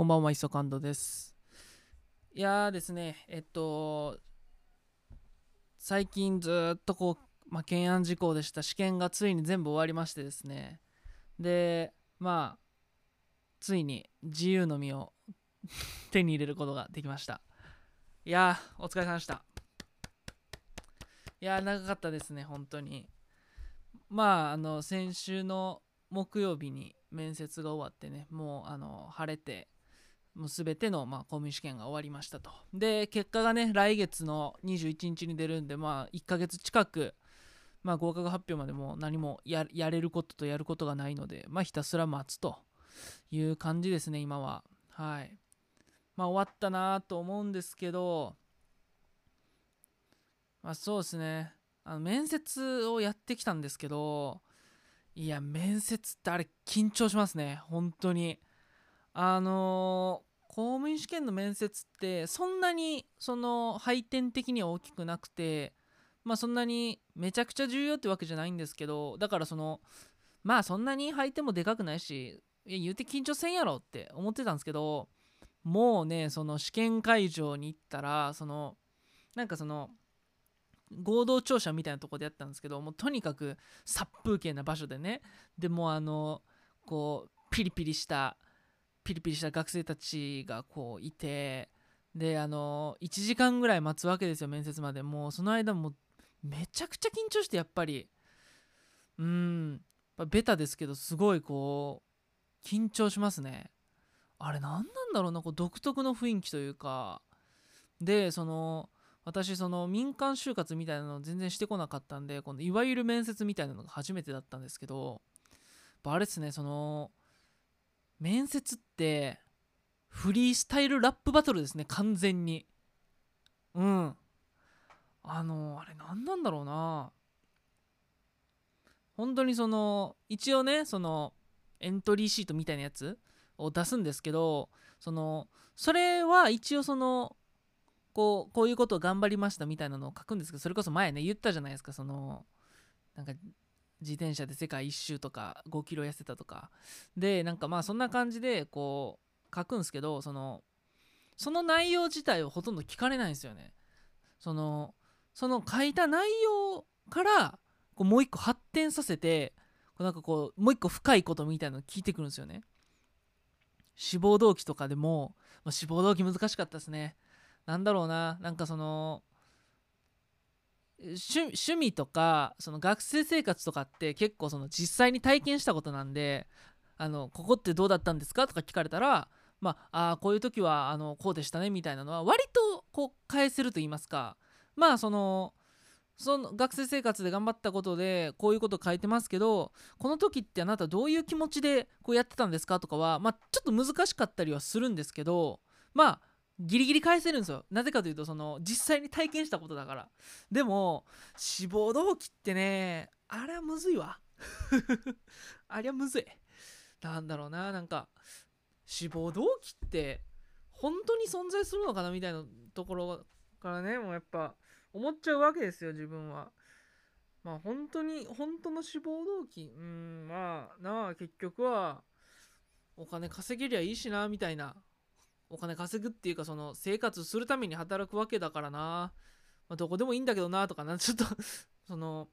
こんばんは、磯ンドです。いやーですね、えっと、最近ずっとこう、まあ、懸案事項でした試験がついに全部終わりましてですね、で、まあ、ついに自由の身を 手に入れることができました。いや、お疲れ様でした。いや、長かったですね、本当に。まあ、あの、先週の木曜日に面接が終わってね、もう、あの、晴れて、もう全ての、まあ、公務員試験が終わりましたと。で、結果がね、来月の21日に出るんで、まあ、1ヶ月近く、まあ、合格発表までも何もやれることとやることがないので、まあ、ひたすら待つという感じですね、今は。はい。まあ、終わったなと思うんですけど、まあ、そうですね。あの面接をやってきたんですけど、いや、面接ってあれ緊張しますね、本当に。あのー、公務員試験の面接ってそんなにその配点的には大きくなくてまあそんなにめちゃくちゃ重要ってわけじゃないんですけどだからそのまあそんなに配点もでかくないしいや言うて緊張せんやろって思ってたんですけどもうねその試験会場に行ったらそのなんかその合同庁舎みたいなとこでやったんですけどもうとにかく殺風景な場所でね。でもあのこうピリピリしたピリピリした学生たちがこういてであの1時間ぐらい待つわけですよ面接まで。もうその間もめちゃくちゃ緊張してやっぱり。うん。ベタですけどすごいこう緊張しますね。あれ何なんだろうなこう独特の雰囲気というか。でその私その民間就活みたいなの全然してこなかったんでこのいわゆる面接みたいなのが初めてだったんですけどあれですねその面接ってフリースタイルラップバトルですね完全に。うん。あのあれ何なんだろうな。本当にその一応ねそのエントリーシートみたいなやつを出すんですけどそのそれは一応そのこうこういうことを頑張りましたみたいなのを書くんですけどそれこそ前ね言ったじゃないですかそのなんか自転車で世界一周とか5キロ痩せたとか。でなんかまあそんな感じでこう書くんですけどそのその内容自体をほとんど聞かれないんですよね。そのその書いた内容からこうもう一個発展させてこうなんかこうもう一個深いことみたいなの聞いてくるんですよね。志望動機とかでも、ま、志望動機難しかったですね。なんだろうな。なんかその趣味とかその学生生活とかって結構その実際に体験したことなんであのここってどうだったんですかとか聞かれたらまああこういう時はあのこうでしたねみたいなのは割とこう返せると言いますか。まあそのその学生生活で頑張ったことでこういうこと書いてますけどこの時ってあなたどういう気持ちでこうやってたんですかとかはまあちょっと難しかったりはするんですけどまあギリギリ返せるんですよ。なぜかというとその実際に体験したことだから。でも志望動機ってねあれはむずいわ。ありゃむずい。なんだろうななんか志望動機って本当に存在するのかなみたいなところからねもうやっぱ思っちゃうわけですよ自分は。まあ本当に本当の志望動機うんまあなあ結局はお金稼げりゃいいしなみたいな。お金稼ぐっていうかその生活するために働くわけだからな、まあ、どこでもいいんだけどなとかなちょっと その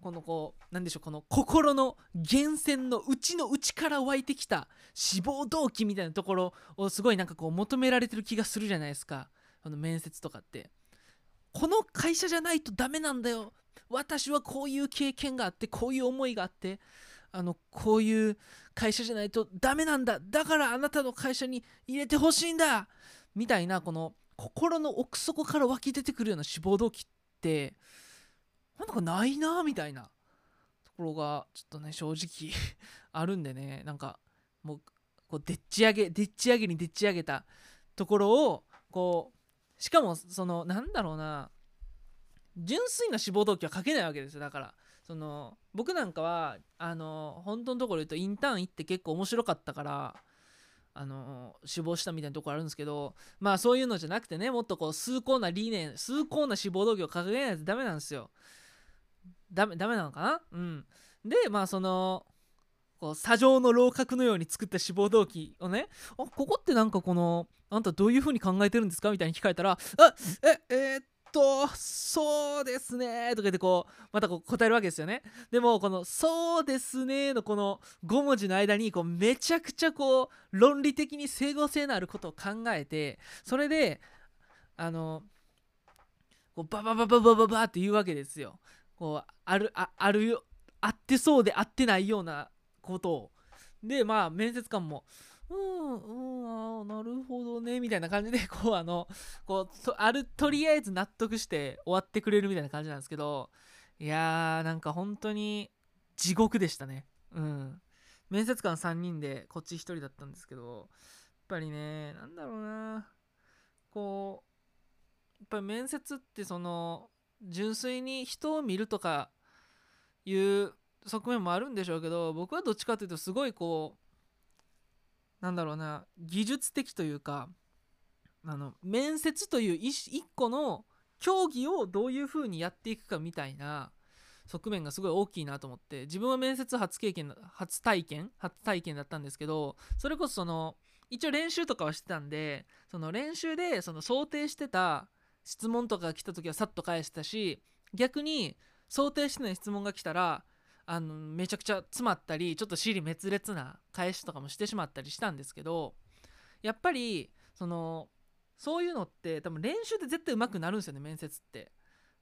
このこうなんでしょうこの心の源泉の内の内から湧いてきた志望動機みたいなところをすごいなんかこう求められてる気がするじゃないですか。あの面接とかって。この会社じゃないとダメなんだよ。私はこういう経験があってこういう思いがあって。あのこういう会社じゃないとダメなんだ。だからあなたの会社に入れてほしいんだ。みたいなこの心の奥底から湧き出てくるような志望動機ってなんかないなみたいなところがちょっとね正直 あるんでね。なんかもうこうでっち上げでっち上げにでっち上げたところをこうしかもそのなんだろうな純粋な志望動機は書けないわけですよ。だからその僕なんかはあの本当のところ言うとインターン行って結構面白かったからあの死亡したみたいなとこあるんですけどまあそういうのじゃなくてねもっとこう崇高な理念崇高な志望動機を掲げないとダメなんですよ。ダメダメなのかな？うん。でまあそのこう砂上の楼閣のように作った志望動機をねあここってなんかこのあんたどういう風に考えてるんですか？みたいに聞かれたらあええー、っとそうですねとか言ってこうまたこう答えるわけですよね。でもこの「そうですね」のこの5文字の間にこうめちゃくちゃこう論理的に整合性のあることを考えてそれであのこうバババババババって言うわけですよ。こうあるああるよあってそうであってないようなことをでまあ面接官もうんうんあなるほどねみたいな感じでこうあのこうあるとりあえず納得して終わってくれるみたいな感じなんですけどいやーなんか本当に地獄でしたね。うん。面接官3人でこっち1人だったんですけどやっぱりねなんだろうな。こうやっぱり面接ってその純粋に人を見るとかいう側面もあるんでしょうけど僕はどっちかというとすごいこうなんだろうな技術的というかあの面接という一個の競技をどういう風にやっていくかみたいな側面がすごい大きいなと思って自分は面接初経験初体験初体験だったんですけどそれこそその一応練習とかはしてたんでその練習でその想定してた質問とかが来た時はさっと返したし逆に想定してない質問が来たらあのめちゃくちゃ詰まったりちょっと尻滅裂な返しとかもしてしまったりしたんですけどやっぱりそのそういうのって多分練習で絶対上手くなるんですよね面接って。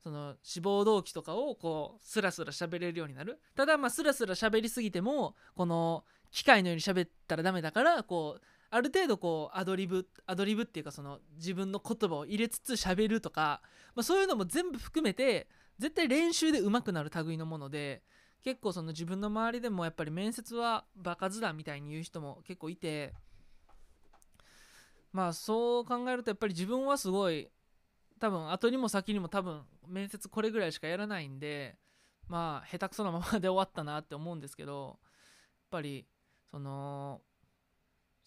その志望動機とかをこうスラスラ喋れるようになる。ただまあスラスラ喋りすぎてもこの機械のように喋ったらダメだからこうある程度こうアドリブアドリブっていうかその自分の言葉を入れつつ喋るとか、まあ、そういうのも全部含めて絶対練習で上手くなる類のもので結構その自分の周りでもやっぱり面接は場数だみたいに言う人も結構いてまあそう考えるとやっぱり自分はすごい多分後にも先にも多分面接これぐらいしかやらないんでまあ下手くそなままで終わったなって思うんですけどやっぱりその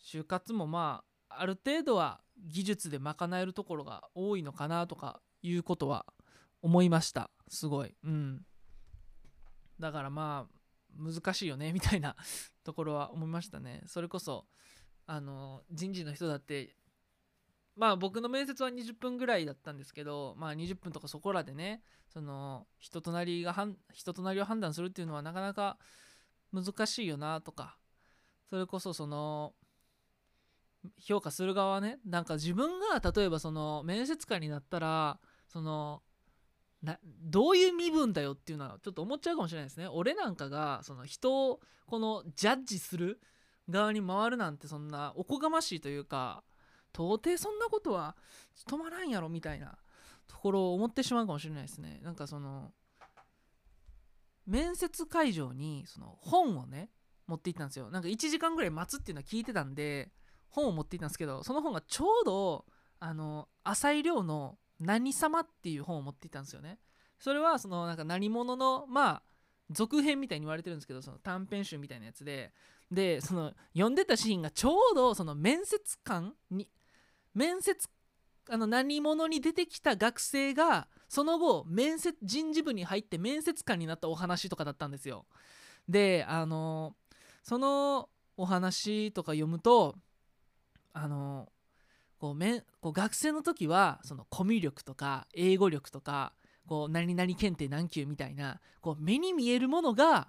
就活もまあある程度は技術で賄えるところが多いのかなとかいうことは思いました。すごい。うん。だからまあ難しいよねみたいな ところは思いましたね。それこそあの人事の人だってまあ僕の面接は20分ぐらいだったんですけどまあ20分とかそこらでねその人となりが人となりを判断するっていうのはなかなか難しいよなとかそれこそその評価する側ねなんか自分が例えばその面接官になったらそのなどういう身分だよっていうのはちょっと思っちゃうかもしれないですね。俺なんかがその人をこのジャッジする側に回るなんてそんなおこがましいというか到底そんなことは止まらんやろみたいなところを思ってしまうかもしれないですね。なんかその面接会場にその本をね持って行ったんですよ。なんか1時間ぐらい待つっていうのは聞いてたんで本を持っていたんですけどその本がちょうどあの浅井亮の「何様」っていう本を持っていたんですよね。それはそのなんか何者のまあ続編みたいに言われてるんですけどその短編集みたいなやつで。でその読んでたシーンがちょうどその面接官に面接あの何者に出てきた学生がその後面接人事部に入って面接官になったお話とかだったんですよ。であのそのお話とか読むとあのこうめこう学生の時はそのコミュ力とか英語力とかこう何々検定何級みたいなこう目に見えるものが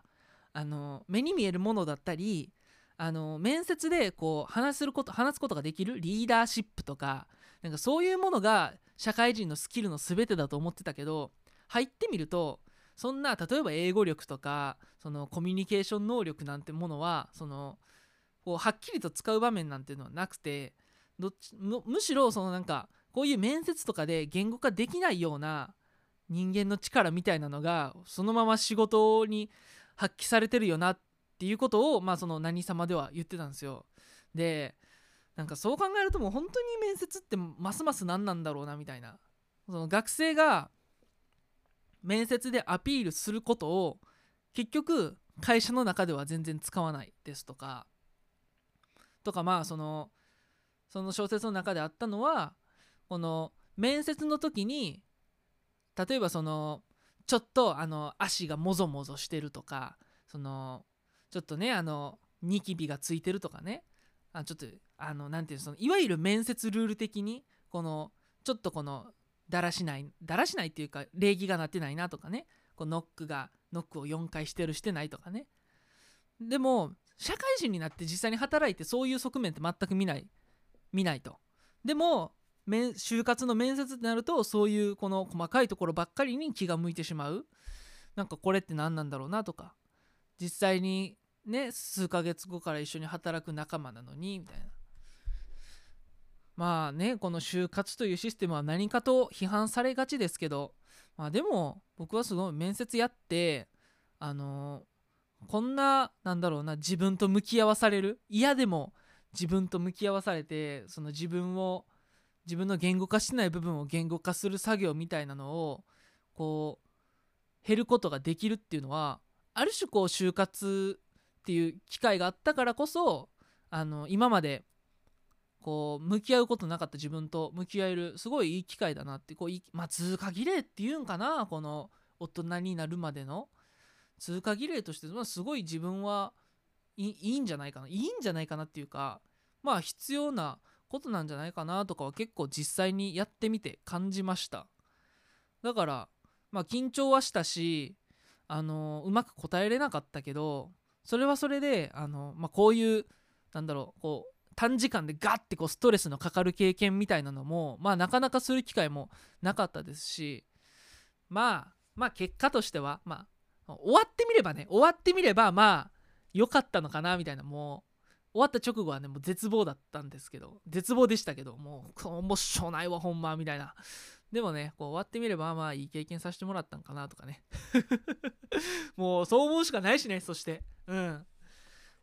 あの目に見えるものだったりあの面接でこう話すること話すことができるリーダーシップとかなんかそういうものが社会人のスキルの全てだと思ってたけど入ってみるとそんな例えば英語力とかそのコミュニケーション能力なんてものはそのこうはっきりと使う場面なんていうのはなくてどっちむむしろそのなんかこういう面接とかで言語化できないような人間の力みたいなのがそのまま仕事に発揮されてるよなっていうことをまあその何様では言ってたんですよ。でなんかそう考えるともう本当に面接ってますます何なんだろうなみたいなその学生が面接でアピールすることを結局会社の中では全然使わないですとかとかまあそのその小説の中であったのはこの面接の時に例えばそのちょっとあの足がもぞもぞしてるとかそのちょっとねあのニキビがついてるとかね。あちょっとあのなていうのそのいわゆる面接ルール的にこのちょっとこのだらしないだらしないっていうか礼儀がなってないなとかね。こうノックがノックを4回してるしてないとかね。でも社会人になって実際に働いてそういう側面って全く見ない。見ないと。でも就活の面接ってなるとそういうこの細かいところばっかりに気が向いてしまう。なんかこれって何なんだろうなとか。実際にね数ヶ月後から一緒に働く仲間なのにみたいな。まあねこの就活というシステムは何かと批判されがちですけど。まあでも僕はすごい面接やってあのー、こんななんだろうな自分と向き合わされる嫌でも自分と向き合わされてその自分を自分の言語化しない部分を言語化する作業みたいなのをこう減ることができるっていうのはある種こう就活っていう機会があったからこそあの今までこう向き合うことなかった自分と向き合えるすごいいい機会だなってこうまあ通過儀礼っていうんかなこの大人になるまでの。通過儀礼として、まあ、すごい自分はいいんじゃないかないいんじゃないかなっていうかまあ必要なことなんじゃないかなとかは結構実際にやってみて感じました。だからまあ緊張はしたしあのうまく答えれなかったけどそれはそれであの、まあ、こういうなんだろうこう短時間でガッてこうストレスのかかる経験みたいなのもまあなかなかする機会もなかったですしまあまあ結果としてはまあ終わってみればね終わってみればまあ良かったのかなみたいなもう終わった直後はねもう絶望だったんですけど絶望でしたけどもう面白ないわほんまみたいな。でもねこう終わってみればまあいい経験させてもらったんかなとかね。もうそう思うしかないしねそして。うん。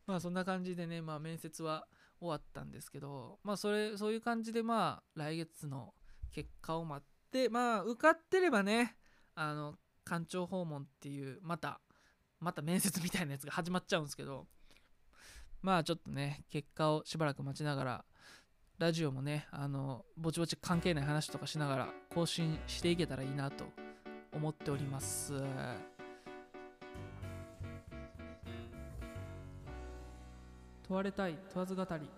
まあそんな感じでねまあ面接は終わったんですけどまあそれそういう感じでまあ来月の結果を待ってまあ受かってればねあの官庁訪問っていうまたまた面接みたいなやつが始まっちゃうんですけどまあちょっとね結果をしばらく待ちながらラジオもねあのぼちぼち関係ない話とかしながら更新していけたらいいなと思っております。問われたい問わず語り。